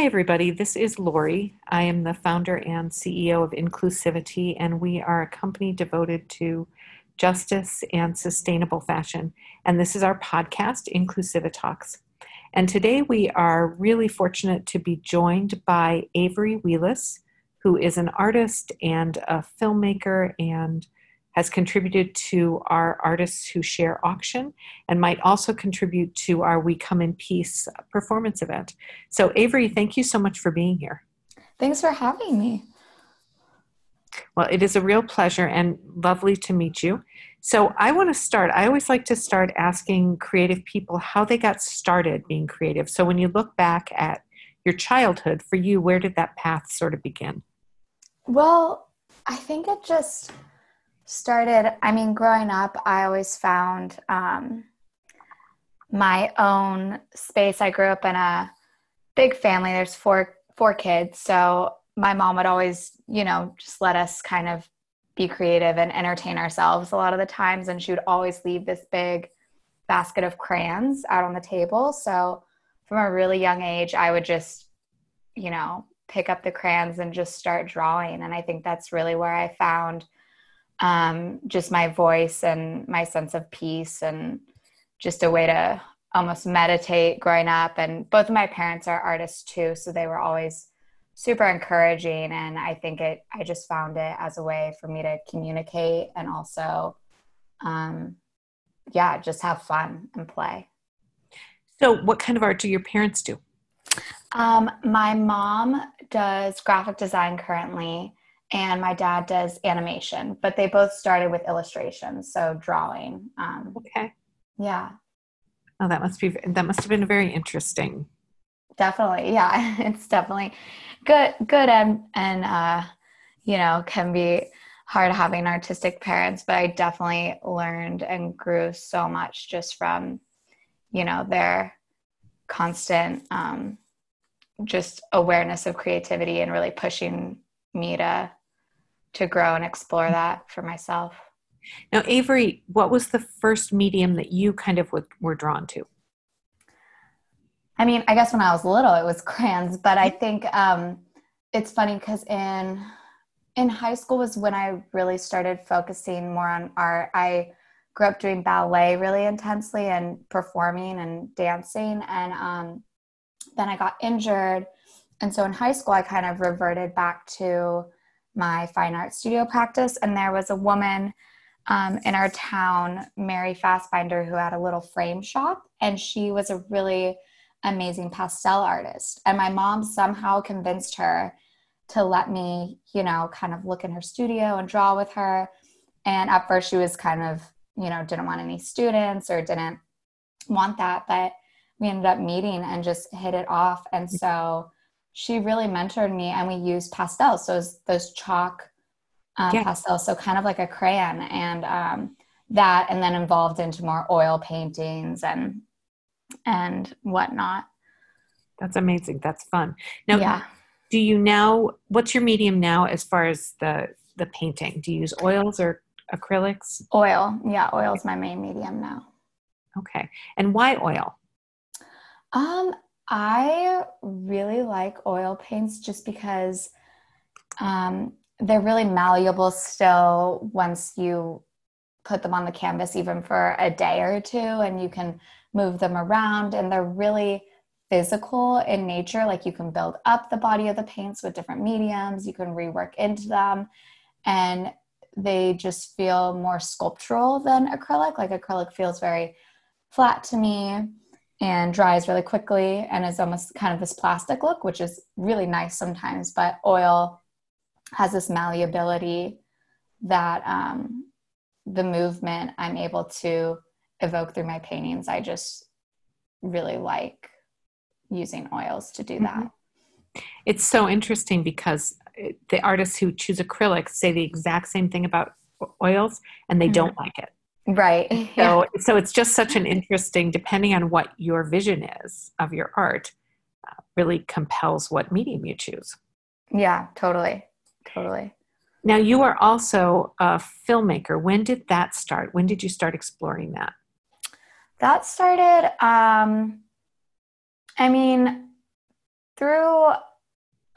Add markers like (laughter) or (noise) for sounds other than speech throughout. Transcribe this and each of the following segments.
Hi, everybody. This is Lori. I am the founder and CEO of Inclusivity, and we are a company devoted to justice and sustainable fashion. And this is our podcast, Inclusivitalks. And today we are really fortunate to be joined by Avery Wheelis, who is an artist and a filmmaker and has contributed to our Artists Who Share auction and might also contribute to our We Come in Peace performance event. So, Avery, thank you so much for being here. Thanks for having me. Well, it is a real pleasure and lovely to meet you. So, I want to start. I always like to start asking creative people how they got started being creative. So, when you look back at your childhood, for you, where did that path sort of begin? Well, I think it just started i mean growing up i always found um, my own space. I grew up in a big family. There's four four kids. So my mom would always you know just let us kind of be creative and entertain ourselves a lot of the times. And she would always leave this big basket of crayons out on the table. So from a really young age i would just you know pick up the crayons and just start drawing. And i think that's really where i found um, just my voice and my sense of peace and just a way to almost meditate growing up. And both of my parents are artists too, so they were always super encouraging. And I think it, I just found it as a way for me to communicate and also, um, yeah, just have fun and play. So, what kind of art do your parents do? Um, my mom does graphic design currently and my dad does animation, but they both started with illustration, so drawing. Um, okay. Yeah. Oh, that must be that must have been very interesting. Definitely, yeah. (laughs) It's definitely good, good, and and uh, you know can be hard having artistic parents, but I definitely learned and grew so much just from you know their constant um, just awareness of creativity and really pushing me to to grow and explore mm-hmm. that for myself. Now, Avery, what was the first medium that you kind of were drawn to? I mean, I guess when I was little, it was (laughs) crayons, but I think um, it's funny because in in high school was when I really started focusing more on art. I grew up doing ballet really intensely and performing and dancing, and um, then I got injured, and so in high school, I kind of reverted back to my fine art studio practice, and there was a woman um, in our town, Mary Fastbinder, who had a little frame shop, and she was a really amazing pastel artist. And my mom somehow convinced her to let me, you know, kind of look in her studio and draw with her. And at first, she was kind of, you know, didn't want any students or didn't want that, but we ended up meeting and just hit it off. And so she really mentored me and we used pastels so those chalk um, yeah. pastels so kind of like a crayon and um, that and then involved into more oil paintings and and whatnot. That's amazing. That's fun. Now yeah. do you now what's your medium now as far as the the painting? Do you use oils or acrylics? Oil. Yeah oil is my main medium now. Okay. And why oil? Um I really like oil paints just because um, they're really malleable still once you put them on the canvas, even for a day or two, and you can move them around. And they're really physical in nature. Like you can build up the body of the paints with different mediums, you can rework into them, and they just feel more sculptural than acrylic. Like acrylic feels very flat to me and dries really quickly and is almost kind of this plastic look, which is really nice sometimes. But oil has this malleability that um, the movement I'm able to evoke through my paintings. I just really like using oils to do that. Mm-hmm. It's so interesting because the artists who choose acrylics say the exact same thing about oils and they mm-hmm. don't like it. Right. (laughs) So, yeah. so it's just such an interesting, depending on what your vision is of your art, uh, really compels what medium you choose. Yeah, totally. Totally. Now, you are also a filmmaker. When did that start? When did you start exploring that? That started, um, I mean, through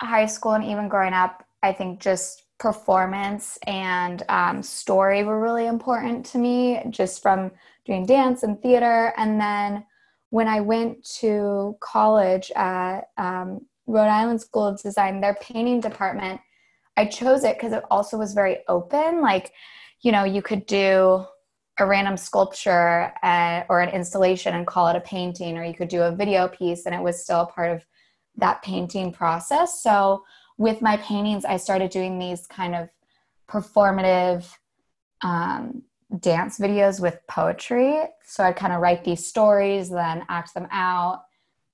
high school and even growing up, I think just performance and um, story were really important to me, just from doing dance and theater. And then when I went to college at um, Rhode Island School of Design, their painting department, I chose it because it also was very open. Like, you know, you could do a random sculpture uh, or an installation and call it a painting, or you could do a video piece and it was still a part of that painting process. So, with my paintings, I started doing these kind of performative um, dance videos with poetry. So, I'd kind of write these stories, then act them out,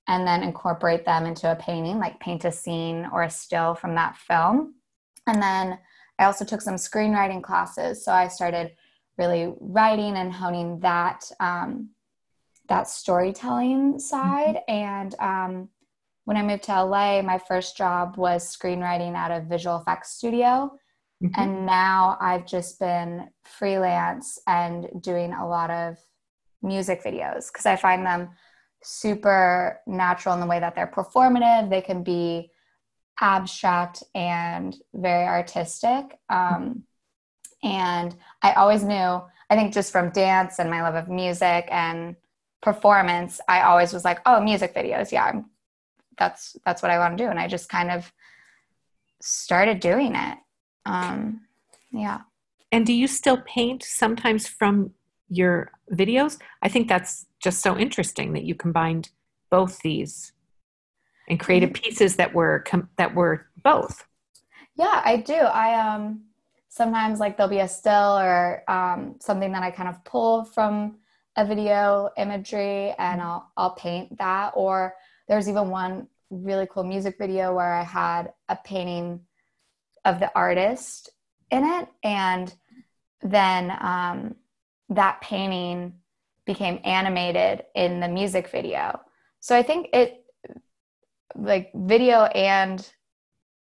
and then incorporate them into a painting, like paint a scene or a still from that film. And then I also took some screenwriting classes. So, I started really writing and honing that um, that storytelling side. Mm-hmm. And um, when I moved to LA, my first job was screenwriting at a visual effects studio. Mm-hmm. And now I've just been freelance and doing a lot of music videos because I find them super natural in the way that they're performative. They can be abstract and very artistic. Um, and I always knew, I think just from dance and my love of music and performance, I always was like, oh, music videos. Yeah, I'm, that's, that's what I want to do. And I just kind of started doing it. Um, yeah. And do you still paint sometimes from your videos? I think that's just so interesting that you combined both these and created mm-hmm. pieces that were com- that were both. Yeah, I do. I um sometimes like there'll be a still or um, something that I kind of pull from a video imagery and I'll, I'll paint that. Or there's even one really cool music video where I had a painting of the artist in it. And then um, that painting became animated in the music video. So I think it, like video and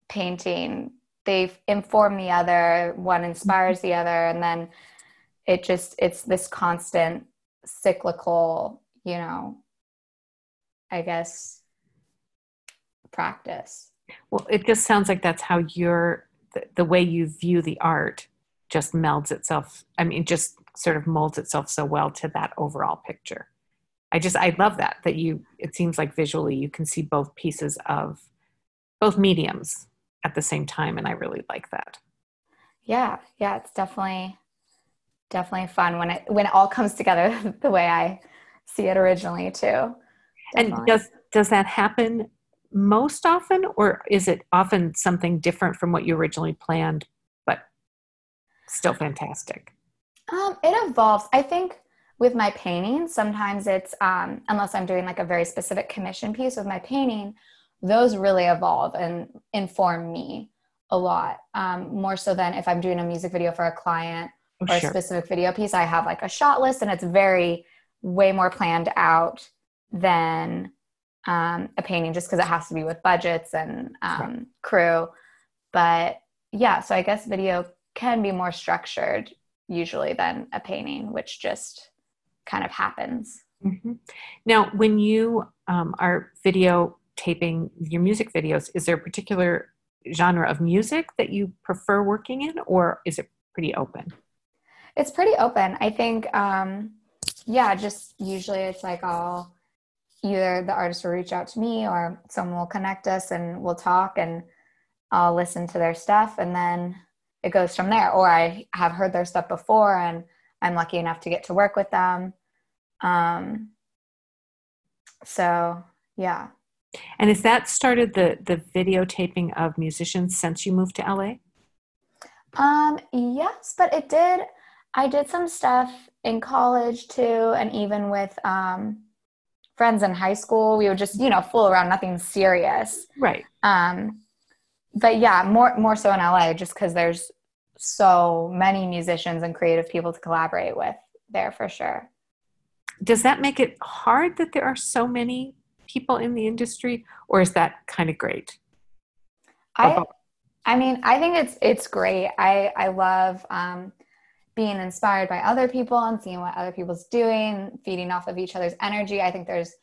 painting they inform the other one inspires the other and then it just it's this constant cyclical you know i guess practice. Well it just sounds like that's how you're the, the way you view the art just melds itself i mean just sort of molds itself so well to that overall picture. I just i love that that you it seems like visually you can see both pieces of both mediums at the same time and i really like that. Yeah yeah it's definitely definitely fun when it when it all comes together (laughs) the way i see it originally too. Definitely. and does does that happen most often or is it often something different from what you originally planned but still fantastic um, it evolves i think with my painting sometimes it's um, unless i'm doing like a very specific commission piece with my painting those really evolve and inform me a lot um, more so than if i'm doing a music video for a client oh, or sure. a specific video piece i have like a shot list and it's very way more planned out than um, a painting just because it has to be with budgets and um, crew but yeah so i guess video can be more structured usually than a painting which just kind of happens mm-hmm. now when you um, are video taping your music videos, is there a particular genre of music that you prefer working in, or is it pretty open? It's pretty open. I think, um, yeah, just usually it's like I'll either the artist will reach out to me or someone will connect us and we'll talk and I'll listen to their stuff and then it goes from there. Or I have heard their stuff before and I'm lucky enough to get to work with them. Um, so yeah, and has that started the the videotaping of musicians since you moved to LA? Um, yes, but it did. I did some stuff in college too, and even with um, friends in high school. We would just you know fool around, nothing serious. Right. Um, but yeah, more more so in LA, just because there's so many musicians and creative people to collaborate with there for sure. Does that make it hard that there are so many people in the industry, or is that kind of great? I, I mean, I think it's it's great. I I love um, being inspired by other people and seeing what other people's doing, feeding off of each other's energy. I think there's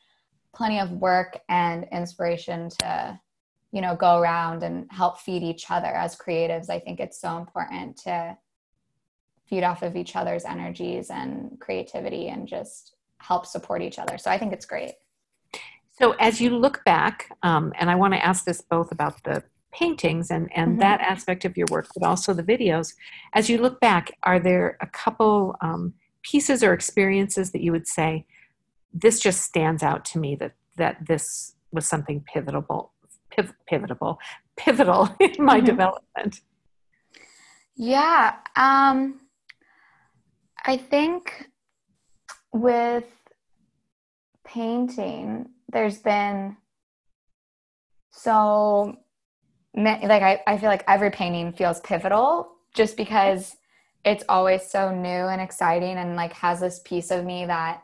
plenty of work and inspiration to you know go around and help feed each other as creatives i think it's so important to feed off of each other's energies and creativity and just help support each other so i think it's great so as you look back um, and i want to ask this both about the paintings and, and Mhm. that aspect of your work but also the videos as you look back are there a couple um, pieces or experiences that you would say this just stands out to me that that this was something pivotal piv- pivotal pivotal (laughs) in my Mhm. development Yeah. Um, I think with painting, there's been so like I, I feel like every painting feels pivotal just because it's always so new and exciting and like has this piece of me that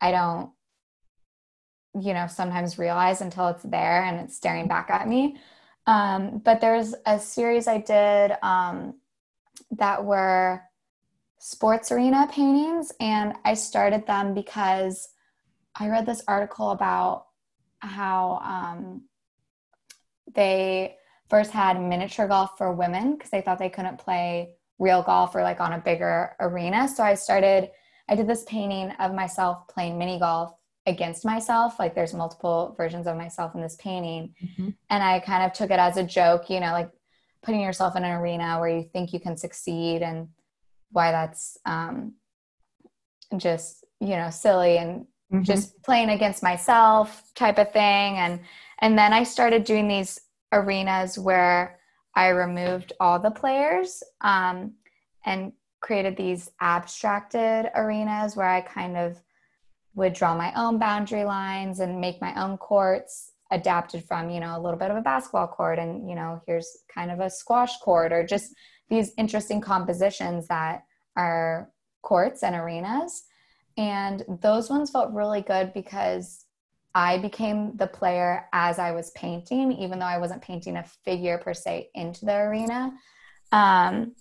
I don't you know sometimes realize until it's there and it's staring back at me. Um, but there's a series i did um, that were sports arena paintings and i started them because i read this article about how um, they first had miniature golf for women because they thought they couldn't play real golf or like on a bigger arena so i started i did this painting of myself playing mini golf against myself like there's multiple versions of myself in this painting Mhm. and I kind of took it as a joke, you know, like putting yourself in an arena where you think you can succeed and why that's um, just, you know, silly and Mhm. just playing against myself type of thing. And, and then I started doing these arenas where I removed all the players um, and created these abstracted arenas where I kind of would draw my own boundary lines and make my own courts adapted from you know a little bit of a basketball court and you know here's kind of a squash court or just these interesting compositions that are courts and arenas. And those ones felt really good because i became the player as i was painting even though i wasn't painting a figure per se into the arena. Um,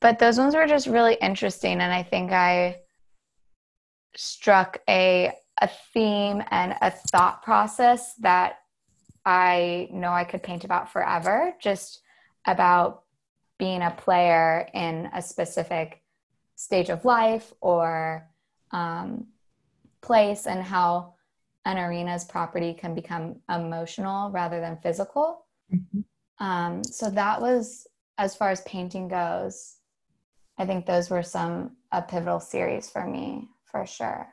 but those ones were just really interesting and i think i struck a a theme and a thought process that I know I could paint about forever, just about being a player in a specific stage of life or um, place, and how an arena's property can become emotional rather than physical. Mhm. Um, so that was, as far as painting goes, I think those were some a pivotal series for me for sure.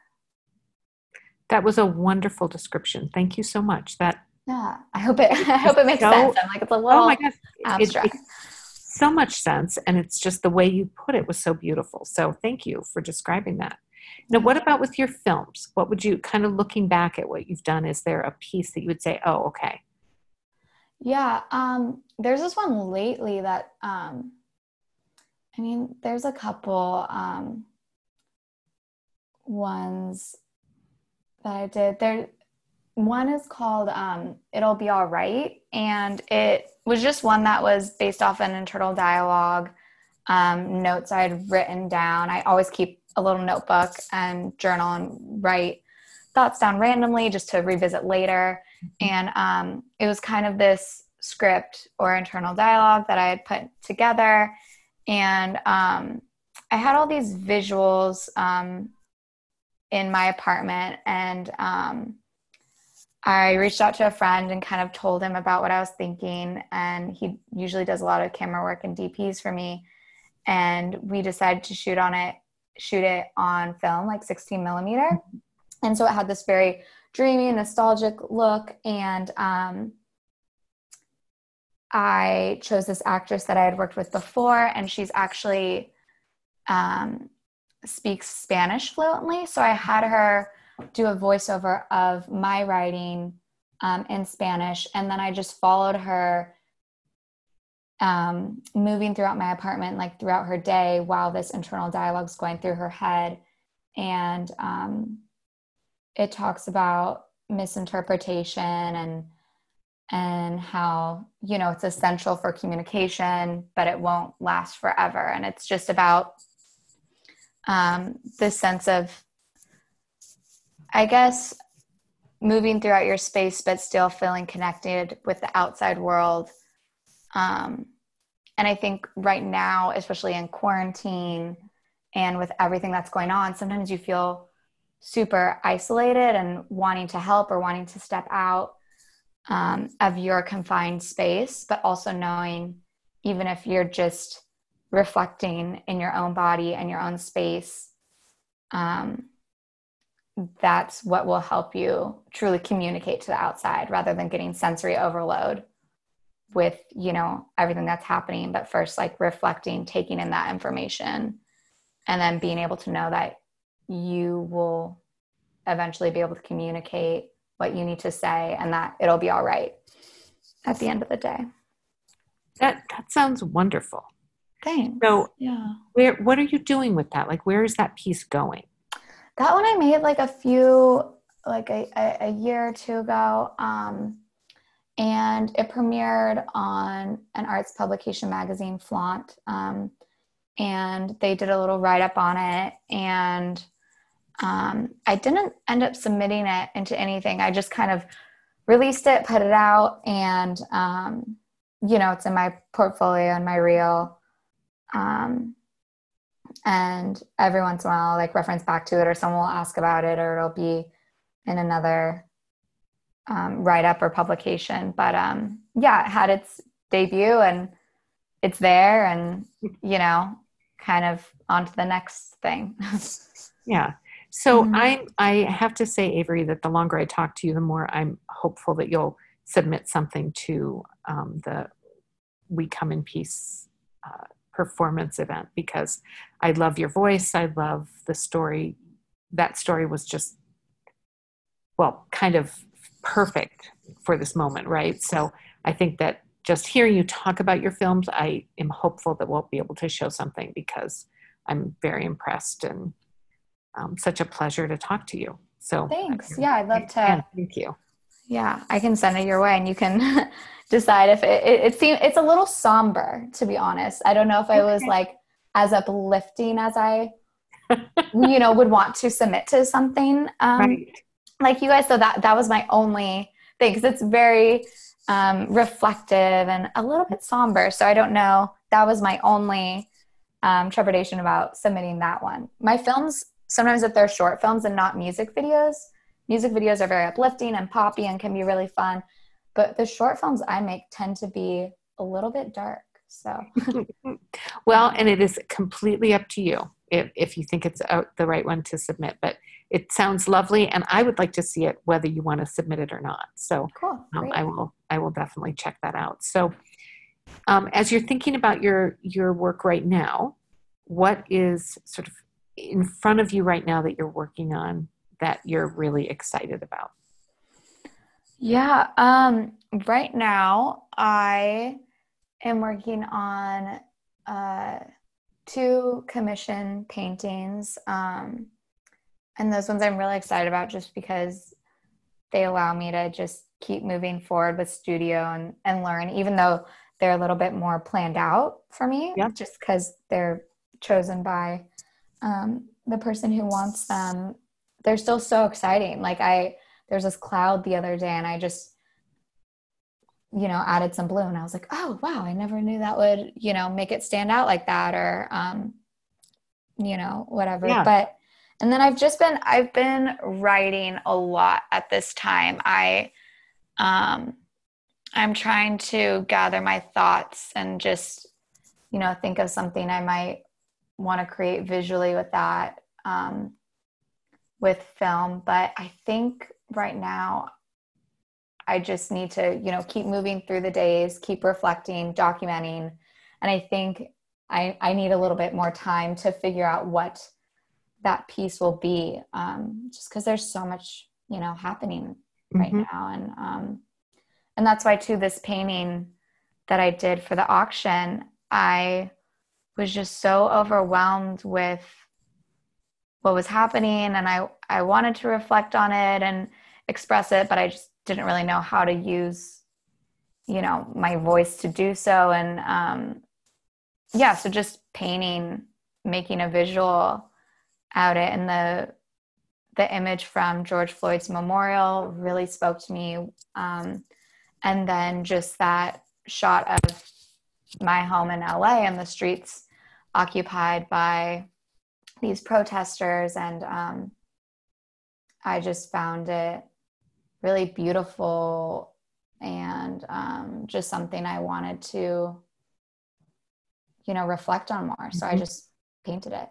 that was a wonderful description thank you so much that Yeah, I hope it. (laughs) I hope it makes So- sense. I'm like it's a little oh my gosh it- it- abstract. so much sense and it's just the way you put it was so beautiful so thank you for describing that now what about with your films what would you kind of looking back at what you've done is there a piece that you would say oh okay Yeah, um, there's this one lately that um, I mean, there's a couple um, ones that I did. There, one is called um, "It'll Be All Right," and it was just one that was based off an internal dialogue um, notes I had written down. I always keep a little notebook and journal and write thoughts down randomly just to revisit later. And um, it was kind of this script or internal dialogue that I had put together. And um, I had all these visuals um, in my apartment. And um, I reached out to a friend and kind of told him about what I was thinking. And he usually does a lot of camera work and DPs for me. And we decided to shoot on it, shoot it on film, like 16 millimeter. And so it had this very dreamy, nostalgic look. And um, I chose this actress that I had worked with before, and she's actually um, speaks Spanish fluently. So I had her do a voiceover of my writing um, in Spanish, and then I just followed her um, moving throughout my apartment, like throughout her day, while this internal dialogue's going through her head, and um, it talks about misinterpretation and and how you know it's essential for communication but it won't last forever. And it's just about um, this sense of i guess moving throughout your space but still feeling connected with the outside world um, and i think right now especially in quarantine and with everything that's going on sometimes you feel super isolated and wanting to help or wanting to step out um, of your confined space but also knowing even if you're just reflecting in your own body and your own space um, that's what will help you truly communicate to the outside rather than getting sensory overload with you know everything that's happening but first like reflecting taking in that information and then being able to know that you will eventually be able to communicate what you need to say and that it'll be all right at the end of the day. That that sounds wonderful. Thanks. So yeah. where what are you doing with that? Like where is that piece going? That one I made like a few, like a, a, a year or two ago. Um, and it premiered on an arts publication magazine, Flaunt. Um, and they did a little write up on it. And um, I didn't end up submitting it into anything. I just kind of released it, put it out, and um, you know, it's in my portfolio and my reel. Um, and every once in a while I'll like reference back to it or someone will ask about it or it'll be in another um, write up or publication but um, yeah it had its debut and it's there and you know kind of on to the next thing (laughs) yeah so mm-hmm. i i have to say avery that the longer i talk to you the more i'm hopeful that you'll submit something to um, the we come in peace uh, performance event because I love your voice. I love the story. That story was just, well, kind of perfect for this moment, right? So I think that just hearing you talk about your films, I am hopeful that we'll be able to show something because I'm very impressed and um, such a pleasure to talk to you. So thanks. Yeah, I'd love to. Thank you. Yeah, I can send it your way, and you can (laughs) decide if it, it, it seems it's a little somber, to be honest. I don't know if I was like as uplifting as I, you know, would want to submit to something um, right. Like you guys. So that that was my only thing because it's very um, reflective and a little bit somber. So I don't know. That was my only um, trepidation about submitting that one. My films sometimes if they're short films and not music videos music videos are very uplifting and poppy and can be really fun but the short films i make tend to be a little bit dark so (laughs) well and it is completely up to you if, if you think it's uh, the right one to submit but it sounds lovely and i would like to see it whether you want to submit it or not so cool. um, i will i will definitely check that out so um, as you're thinking about your your work right now what is sort of in front of you right now that you're working on that you're really excited about? Yeah, um, right now I am working on uh, two commission paintings. Um, and those ones I'm really excited about just because they allow me to just keep moving forward with studio and, and learn, even though they're a little bit more planned out for me, yeah. just because they're chosen by um, the person who wants them they're still so exciting. Like I, there's this cloud the other day and I just, you know, added some blue and I was like, oh, wow, I never knew that would, you know, make it stand out like that or, um, you know, whatever. Yeah. But, and then I've just been, I've been writing a lot at this time. I, um, I'm trying to gather my thoughts and just, you know, think of something I might want to create visually with that. Um, with film, but I think right now I just need to, you know, keep moving through the days, keep reflecting, documenting. And I think I, I need a little bit more time to figure out what that piece will be. Um, just because there's so much, you know, happening right mm-hmm. now. And um, and that's why too this painting that I did for the auction, I was just so overwhelmed with what was happening and I, I wanted to reflect on it and express it, but I just didn't really know how to use, you know, my voice to do so. And um, yeah, so just painting, making a visual out it and the the image from George Floyd's memorial really spoke to me. Um, and then just that shot of my home in LA and the streets occupied by these protesters. And um, I just found it really beautiful and um, just something I wanted to, you know, reflect on more. So mm-hmm. I just painted it.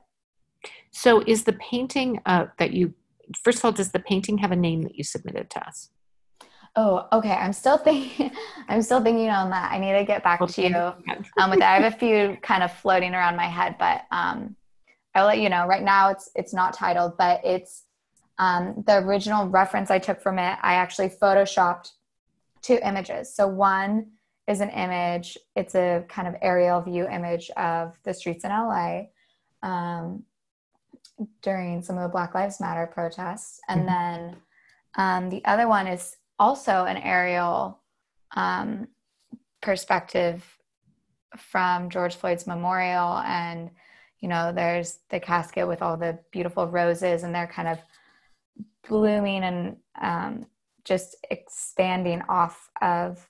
So is the painting uh, that you, first of all, does the painting have a name that you submitted to us? Oh, okay. I'm still (laughs) thinking. I'm still thinking on that. I need to get back okay. to you um, with that. I have a few kind of floating around my head, but um, I'll let you know. Right now, it's it's not titled, but it's um, the original reference I took from it. I actually photoshopped two images. So one is an image. It's a kind of aerial view image of the streets in LA um, during some of the Black Lives Matter protests, and mm-hmm. then um, the other one is also an aerial um, perspective from George Floyd's memorial. And, you know, there's the casket with all the beautiful roses, and they're kind of blooming and um, just expanding off of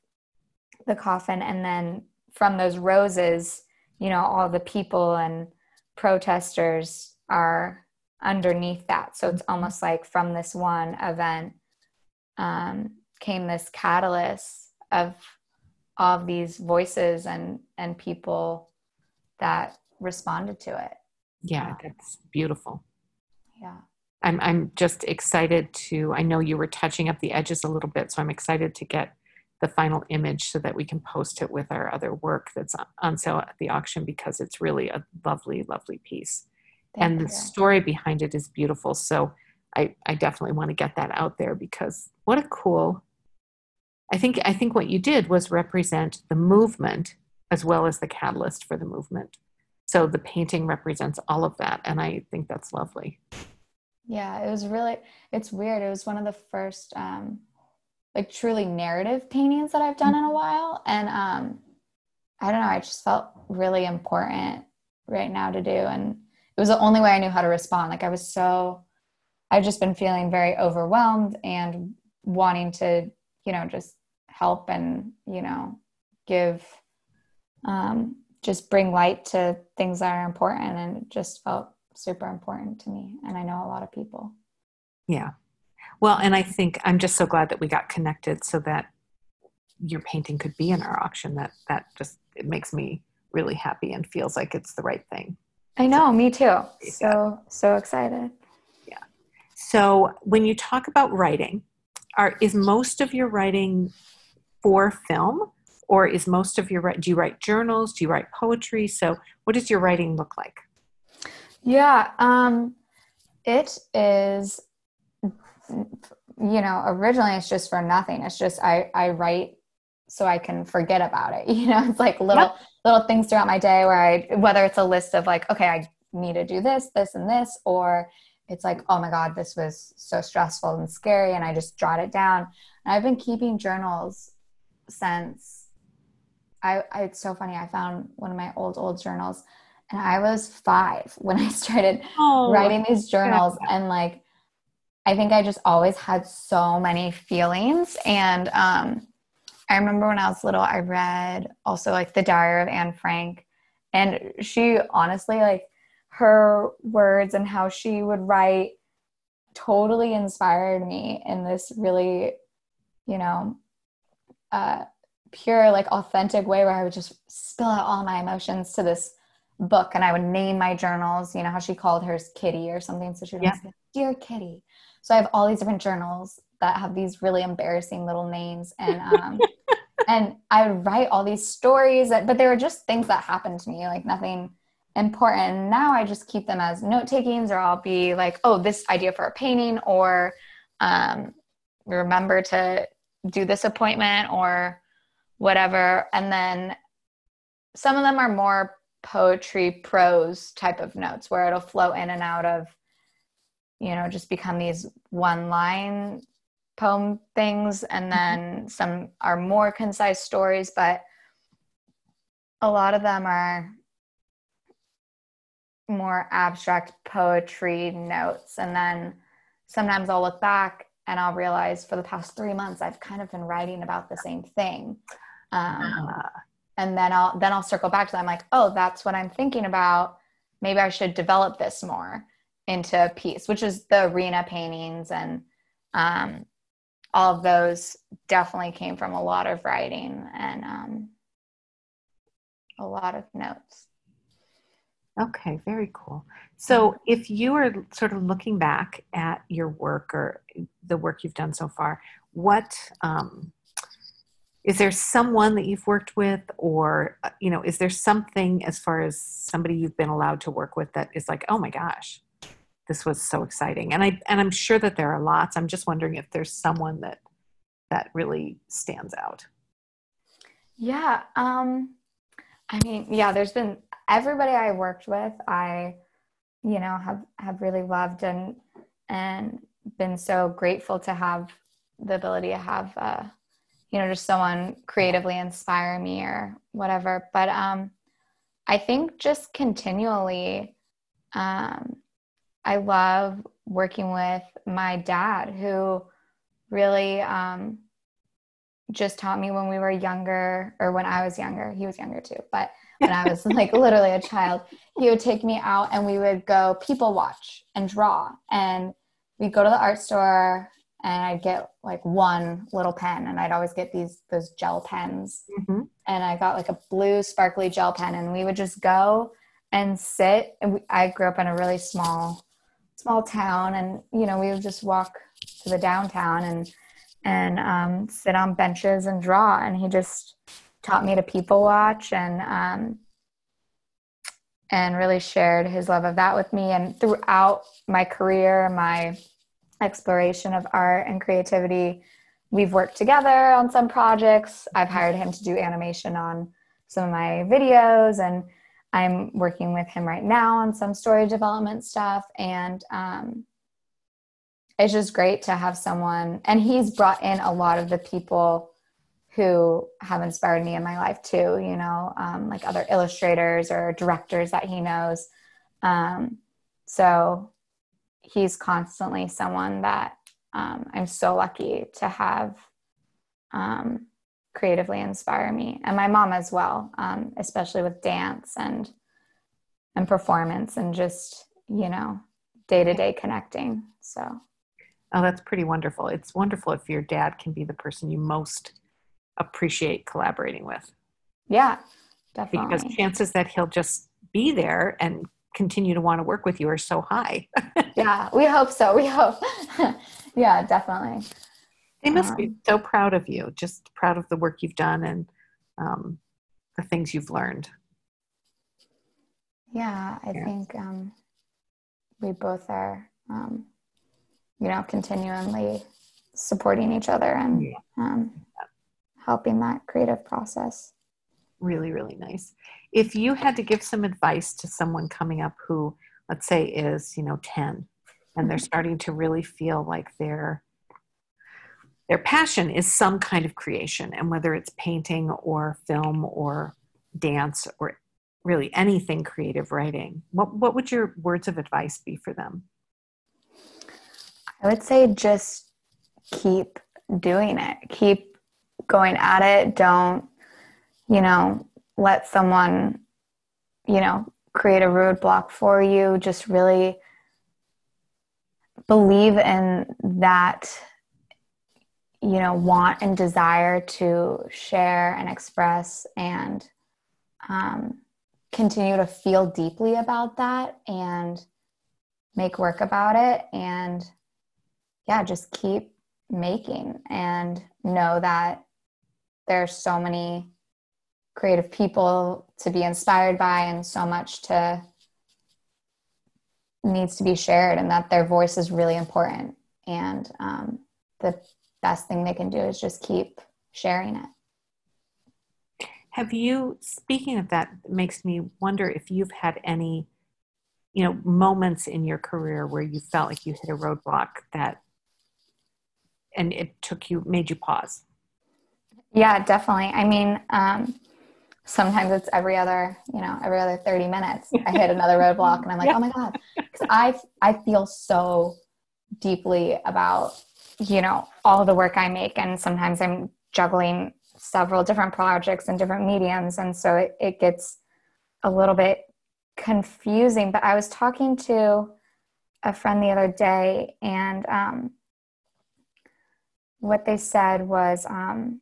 the coffin. And then from those roses, you know, all the people and protesters are underneath that. So it's almost like from this one event, um, came this catalyst of all of these voices and and people that responded to it yeah that's beautiful yeah i'm i'm just excited to i know you were touching up the edges a little bit so i'm excited to get the final image so that we can post it with our other work that's on sale at the auction because it's really a lovely lovely piece Thank and you. the story behind it is beautiful so I, I definitely want to get that out there because what a cool I think I think what you did was represent the movement as well as the catalyst for the movement. So the painting represents all of that, and I think that's lovely. Yeah, it was really. It's weird. It was one of the first, um, like, truly narrative paintings that I've done in a while, and um, I don't know. I just felt really important right now to do, and it was the only way I knew how to respond. Like, I was so. I've just been feeling very overwhelmed and wanting to, you know, just help and you know give um, just bring light to things that are important and it just felt super important to me and i know a lot of people. Yeah. Well and i think i'm just so glad that we got connected so that your painting could be in our auction. That that just it makes me really happy and feels like it's the right thing. I know so, me too. So so excited. Yeah. So when you talk about writing are is most of your writing for film or is most of your do you write journals? Do you write poetry? So what does your writing look like yeah um it is you know originally it's just for nothing it's just i i write so i can forget about it (laughs) you know it's like little yep. little things throughout my day where i whether it's a list of like okay i need to do this this and this or it's like oh my god this was so stressful and scary and i just jot it down and i've been keeping journals since I, I, it's so funny. I found one of my old old journals, and I was five when I (laughs) started oh, writing these journals, yeah. and like I think I just always had so many feelings. And um, I remember when I was little, I read also like the Diary of Anne Frank, and she honestly like her words and how she would write totally inspired me in this really, you know, uh, pure, like authentic way where I would just spill out all my emotions to this book and I would name my journals, you know, how she called hers Kitty or something. So she would yeah. say, Dear Kitty. So I have all these different journals that have these really embarrassing little names. And, um, (laughs) and I would write all these stories, that, but they were just things that happened to me, like nothing important. And now I just keep them as note takings, or I'll be like, oh, this idea for a painting, or um, remember to do this appointment or whatever. And then some of them are more poetry prose type of notes where it'll flow in and out of, you know, just become these one line poem things. And mm-hmm. then some are more concise stories, but a lot of them are more abstract poetry notes. And then sometimes I'll look back and I'll realize for the past three months I've kind of been writing about the same thing. Um, uh. And then I'll then I'll circle back to that. I'm like, oh, that's what I'm thinking about. Maybe I should develop this more into a piece, which is the arena paintings and um, all of those definitely came from a lot of writing and um, a lot of notes. Okay, very cool. So, if you are sort of looking back at your work or the work you've done so far, what um, is there someone that you've worked with, or uh, you know, is there something as far as somebody you've been allowed to work with that is like, oh my gosh, this was so exciting? And I and I'm sure that there are lots. I'm just wondering if there's someone that that really stands out. Yeah. Um, I mean, yeah, there's been everybody I worked with, I, you know, have, have really loved and, and been so grateful to have the ability to have, uh, you know, just someone creatively inspire me or whatever. But, um, I think just continually, um, I love working with my dad who really, um, just taught me when we were younger or when I was younger. He was younger too, but when I was like (laughs) literally a child, he would take me out and we would go people watch and draw. And we'd go to the art store and I'd get like one little pen and I'd always get these those gel pens. Mm-hmm. And I got like a blue sparkly gel pen and we would just go and sit and we, I grew up in a really small small town and you know we would just walk to the downtown and and um, sit on benches and draw. And he just taught me to people watch and um, and really shared his love of that with me. And throughout my career, my exploration of art and creativity, we've worked together on some projects. I've hired him to do animation on some of my videos, and I'm working with him right now on some story development stuff. And um, it's just great to have someone and he's brought in a lot of the people who have inspired me in my life too you know um, like other illustrators or directors that he knows um, so he's constantly someone that um, i'm so lucky to have um, creatively inspire me and my mom as well um, especially with dance and and performance and just you know day-to-day connecting so Oh, that's pretty wonderful. It's wonderful if your dad can be the person you most appreciate collaborating with. Yeah, definitely. Because chances that he'll just be there and continue to want to work with you are so high. (laughs) yeah, we hope so. We hope. (laughs) yeah, definitely. They must um, be so proud of you, just proud of the work you've done and um, the things you've learned. Yeah, I yeah. think um, we both are. Um, you know, continually supporting each other and um, helping that creative process. Really, really nice. If you had to give some advice to someone coming up who, let's say, is, you know, 10 and they're mm-hmm. starting to really feel like their their passion is some kind of creation and whether it's painting or film or dance or really anything creative writing what what would your words of advice be for them I would say just keep doing it. Keep going at it. Don't, you know, let someone, you know, create a roadblock for you. Just really believe in that, you know, want and desire to share and express and um, continue to feel deeply about that and make work about it and yeah, just keep making and know that there's so many creative people to be inspired by and so much to needs to be shared and that their voice is really important. And um, the best thing they can do is just keep sharing it. Have you speaking of that makes me wonder if you've had any you know moments in your career where you felt like you hit a roadblock that and it took you made you pause? Yeah definitely. I mean um, sometimes it's every other you know every other 30 minutes i hit another (laughs) roadblock and i'm like yeah. oh my god because i i feel so deeply about you know all the work i make and sometimes i'm juggling several different projects and different mediums and so it, it gets a little bit confusing but i was talking to a friend the other day and um, what they said was um,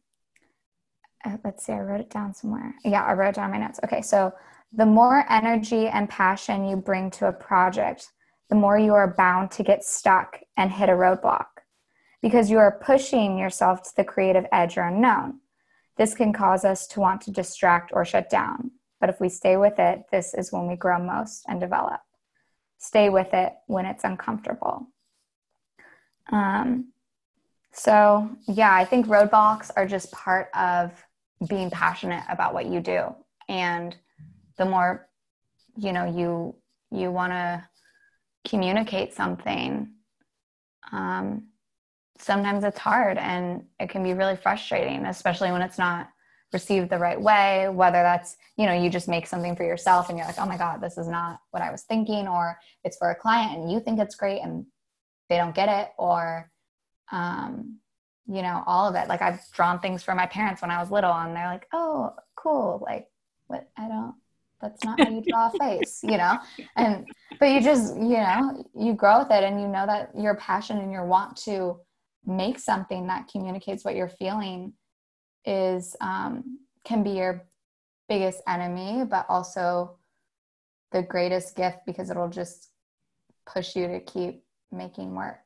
let's see i wrote it down somewhere yeah i wrote down my notes okay so the more energy and passion you bring to a project the more you are bound to get stuck and hit a roadblock because you are pushing yourself to the creative edge or unknown. This can cause us to want to distract or shut down. But if we stay with it, this is when we grow most and develop. Stay with it when it's uncomfortable. Um, so, yeah, I think roadblocks are just part of being passionate about what you do. And the more, you know, you you want to communicate something, um, sometimes it's hard and it can be really frustrating, especially when it's not received the right way. Whether that's, you know, you just make something for yourself and you're like, oh my God, this is not what I was thinking, or it's for a client and you think it's great and they don't get it, or, um, you know, all of it. Like I've drawn things for my parents when I was little and they're like, oh, cool. Like, what? I don't, that's not how you draw a face you know and but you just you know you grow with it and you know that your passion and your want to make something that communicates what you're feeling is um, can be your biggest enemy but also the greatest gift because it'll just push you to keep making work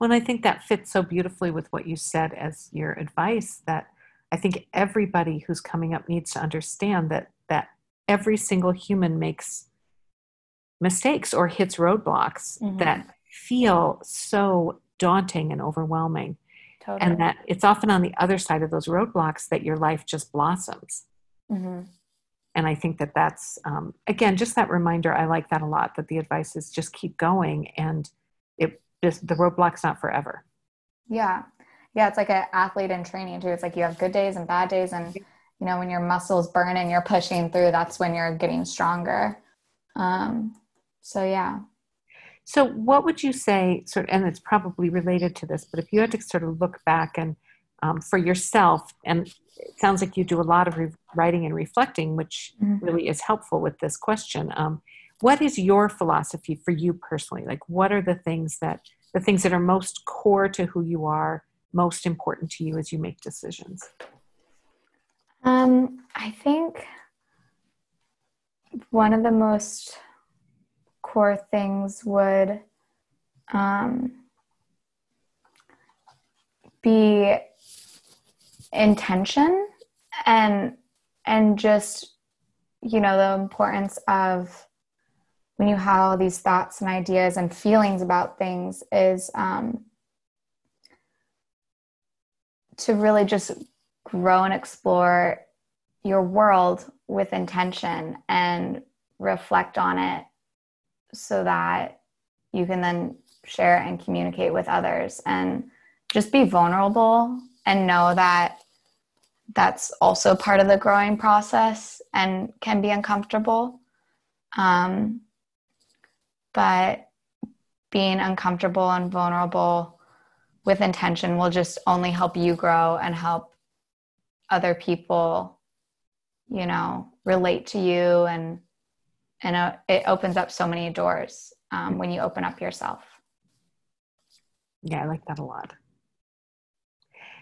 well i think that fits so beautifully with what you said as your advice that i think everybody who's coming up needs to understand that that every single human makes mistakes or hits roadblocks mm-hmm. that feel so daunting and overwhelming. Totally. And that it's often on the other side of those roadblocks that your life just blossoms. Mm-hmm. And I think that that's, um, again, just that reminder. I like that a lot that the advice is just keep going and it just, the roadblock's not forever. Yeah. Yeah. It's like an athlete in training too. It's like you have good days and bad days. And you know when your muscles burn and you're pushing through that's when you're getting stronger um, so yeah so what would you say sort of, and it's probably related to this but if you had to sort of look back and um, for yourself and it sounds like you do a lot of re- writing and reflecting which mm-hmm. really is helpful with this question um, what is your philosophy for you personally? Like what are the things that the things that are most core to who you are most important to you as you make decisions? Um, I think one of the most core things would um, be intention and and just you know the importance of when you have all these thoughts and ideas and feelings about things is um, to really just grow and explore your world with intention and reflect on it so that you can then share and communicate with others and just be vulnerable and know that that's also part of the growing process and can be uncomfortable. Um, but being uncomfortable and vulnerable with intention will just only help you grow and help other people you know relate to you. And and uh, it opens up so many doors um, when you open up yourself. Yeah i like that a lot.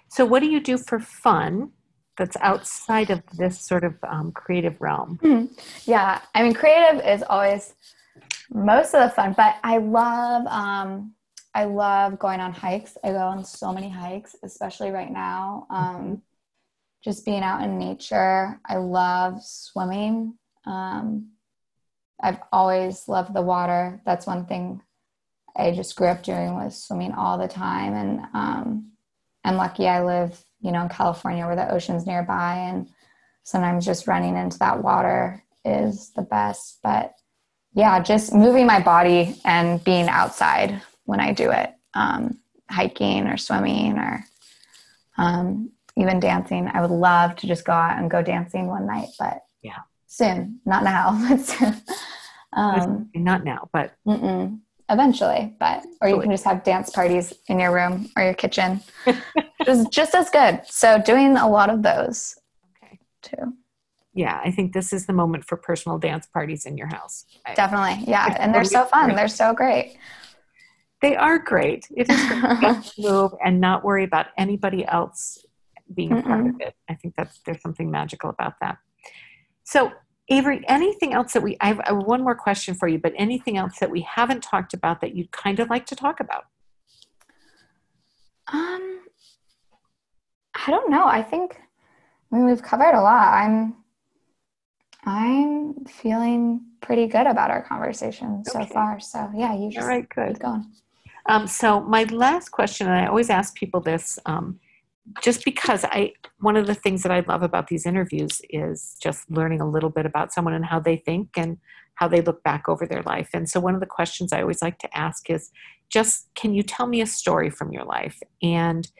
So what do you do for fun that's outside of this sort of um, creative realm? Mm-hmm. yeah i mean creative is always most of the fun but i love um, I love going on hikes. I go on so many hikes, especially right now. Um, mm-hmm. Just being out in nature. I love swimming. Um, I've always loved the water. That's one thing I just grew up doing was swimming all the time. And um, I'm lucky I live, you know, in California where the ocean's nearby, and sometimes just running into that water is the best. But yeah, just moving my body and being outside when I do it, um, hiking or swimming or um, even dancing. I would love to just go out and go dancing one night, but yeah, soon, not now, (laughs) but soon. Um, not now, but mm-mm. eventually, but or you can just have dance parties in your room or your kitchen. (laughs) it's just as good. So doing a lot of those. Okay. Too. Yeah, I think this is the moment for personal dance parties in your house. Definitely. Yeah, and they're so fun. They're so great. They are great. It is great (laughs) to move and not worry about anybody else being a part of it. I think that's there's something magical about that. So Avery, anything else that we, I have, I have one more question for you, but anything else that we haven't talked about that you'd kind of like to talk about? Um, I don't know. I think, I mean, we've covered a lot. I'm, I'm feeling pretty good about our conversation okay. so far. So yeah, you just All right, good. keep going. Um, so my last question, and I always ask people this, um, just because I one of the things that I love about these interviews is just learning a little bit about someone and how they think and how they look back over their life. And so one of the questions I always like to ask is just can you tell me a story from your life? And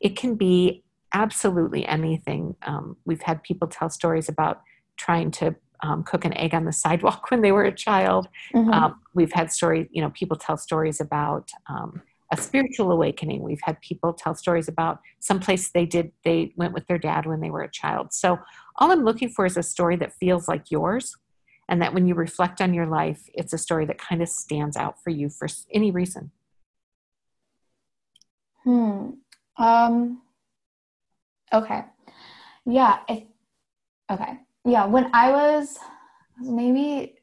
it can be absolutely anything. Um, we've had people tell stories about trying to um, cook an egg on the sidewalk (laughs) when they were a child. Mm-hmm. Um, we've had stories, you know, people tell stories about um, a spiritual awakening. We've had people tell stories about some place they did, they went with their dad when they were a child. So all I'm looking for is a story that feels like yours and that when you reflect on your life, it's a story that kind of stands out for you for any reason. Hmm. Um, okay. Yeah. If, okay. Yeah. When I was maybe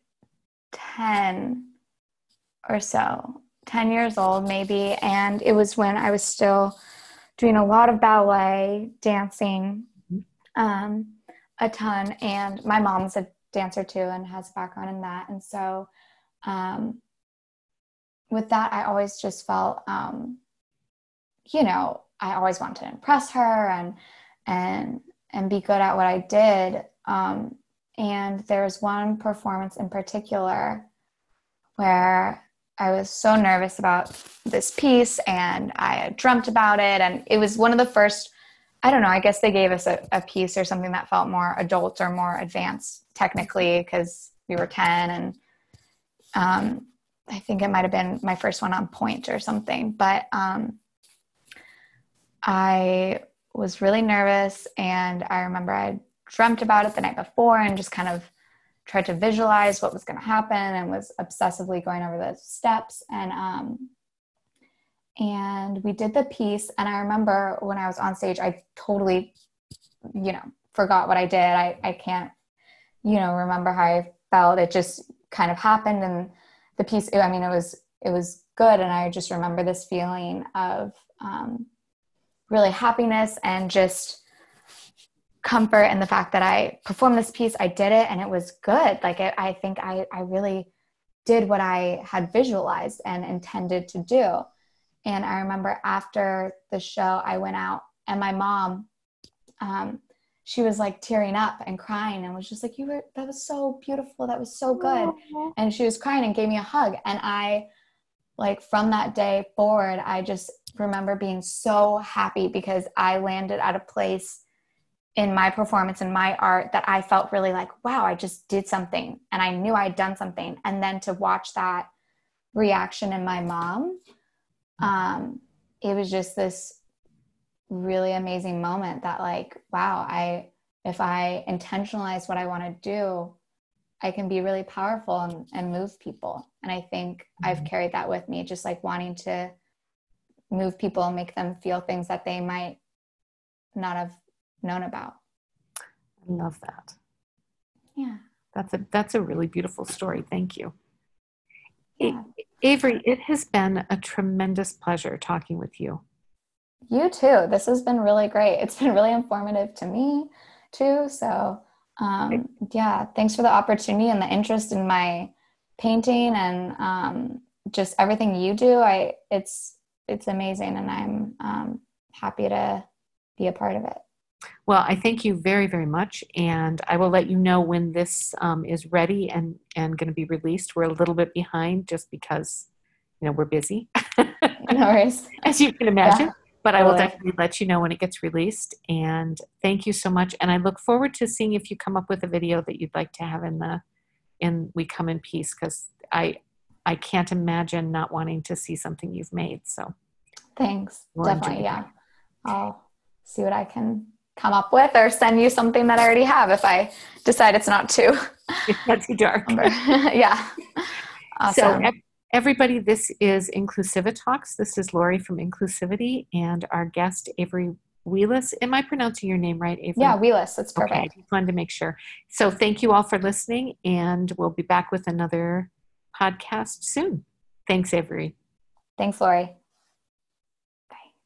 10 or so, 10 years old, maybe. And it was when I was still doing a lot of ballet, dancing um, a ton. And my mom's a dancer too and has a background in that. And so, um, with that, I always just felt, um, you know, I always wanted to impress her and and and be good at what I did. Um, and there's one performance in particular where I was so nervous about this piece and I had dreamt about it. And it was one of the first, I don't know, I guess they gave us a, a piece or something that felt more adult or more advanced technically because we were 10. And um, I think it might have been my first one on pointe or something. But um, I was really nervous and I remember I dreamt about it the night before and just kind of tried to visualize what was going to happen and was obsessively going over the steps. And um and we did the piece. And i remember when i was on stage i totally you know forgot what i did. I i can't you know remember how i felt. It just kind of happened and the piece i mean it was it was good. And i just remember this feeling of um, really happiness and just comfort in the fact that I performed this piece, I did it, and it was good. Like it, I think I, I really did what I had visualized and intended to do. And I remember after the show, I went out, and my mom, um, she was like tearing up and crying, and was just like, "You were that was so beautiful. That was so good." And she was crying and gave me a hug, and I, like from that day forward, I just remember being so happy because I landed at a place in my performance and my art that I felt really like, wow, I just did something and I knew I'd done something. And then to watch that reaction in my mom, um, it was just this really amazing moment that like, wow, I if I intentionalize what I want to do, I can be really powerful and, and move people. And I think mm-hmm. I've carried that with me, just like wanting to move people and make them feel things that they might not have known about. I love that. Yeah. That's a that's a really beautiful story. Thank you. Yeah. Avery, it has been a tremendous pleasure talking with you. You too. This has been really great. It's been really informative to me too. So, um, yeah, thanks for the opportunity and the interest in my painting and um, just everything you do. I it's it's amazing, and I'm um, happy to be a part of it. Well, I thank you very, very much, and I will let you know when this um, is ready and and going to be released. We're a little bit behind just because you know we're busy, no worries, (laughs) as you can imagine. Yeah, but I will definitely let you know when it gets released. And thank you so much. And I look forward to seeing if you come up with a video that you'd like to have in the in We Come in Peace because I I can't imagine not wanting to see something you've made. So thanks. We'll Definitely. Yeah. I'll see what I can come up with or send you something that I already have if I decide it's not too. (laughs) it's not too dark. (laughs) yeah. Awesome. ev- everybody, this is Inclusiva Talks. This is Lori from Inclusivity and our guest, Avery Wheelis. Am I pronouncing your name right, Avery? yeah, Wheelis. That's Okay, I perfect. just wanted to make sure. So, thank you all for listening, and we'll be back with another podcast soon. Thanks, Avery. Thanks, Lori.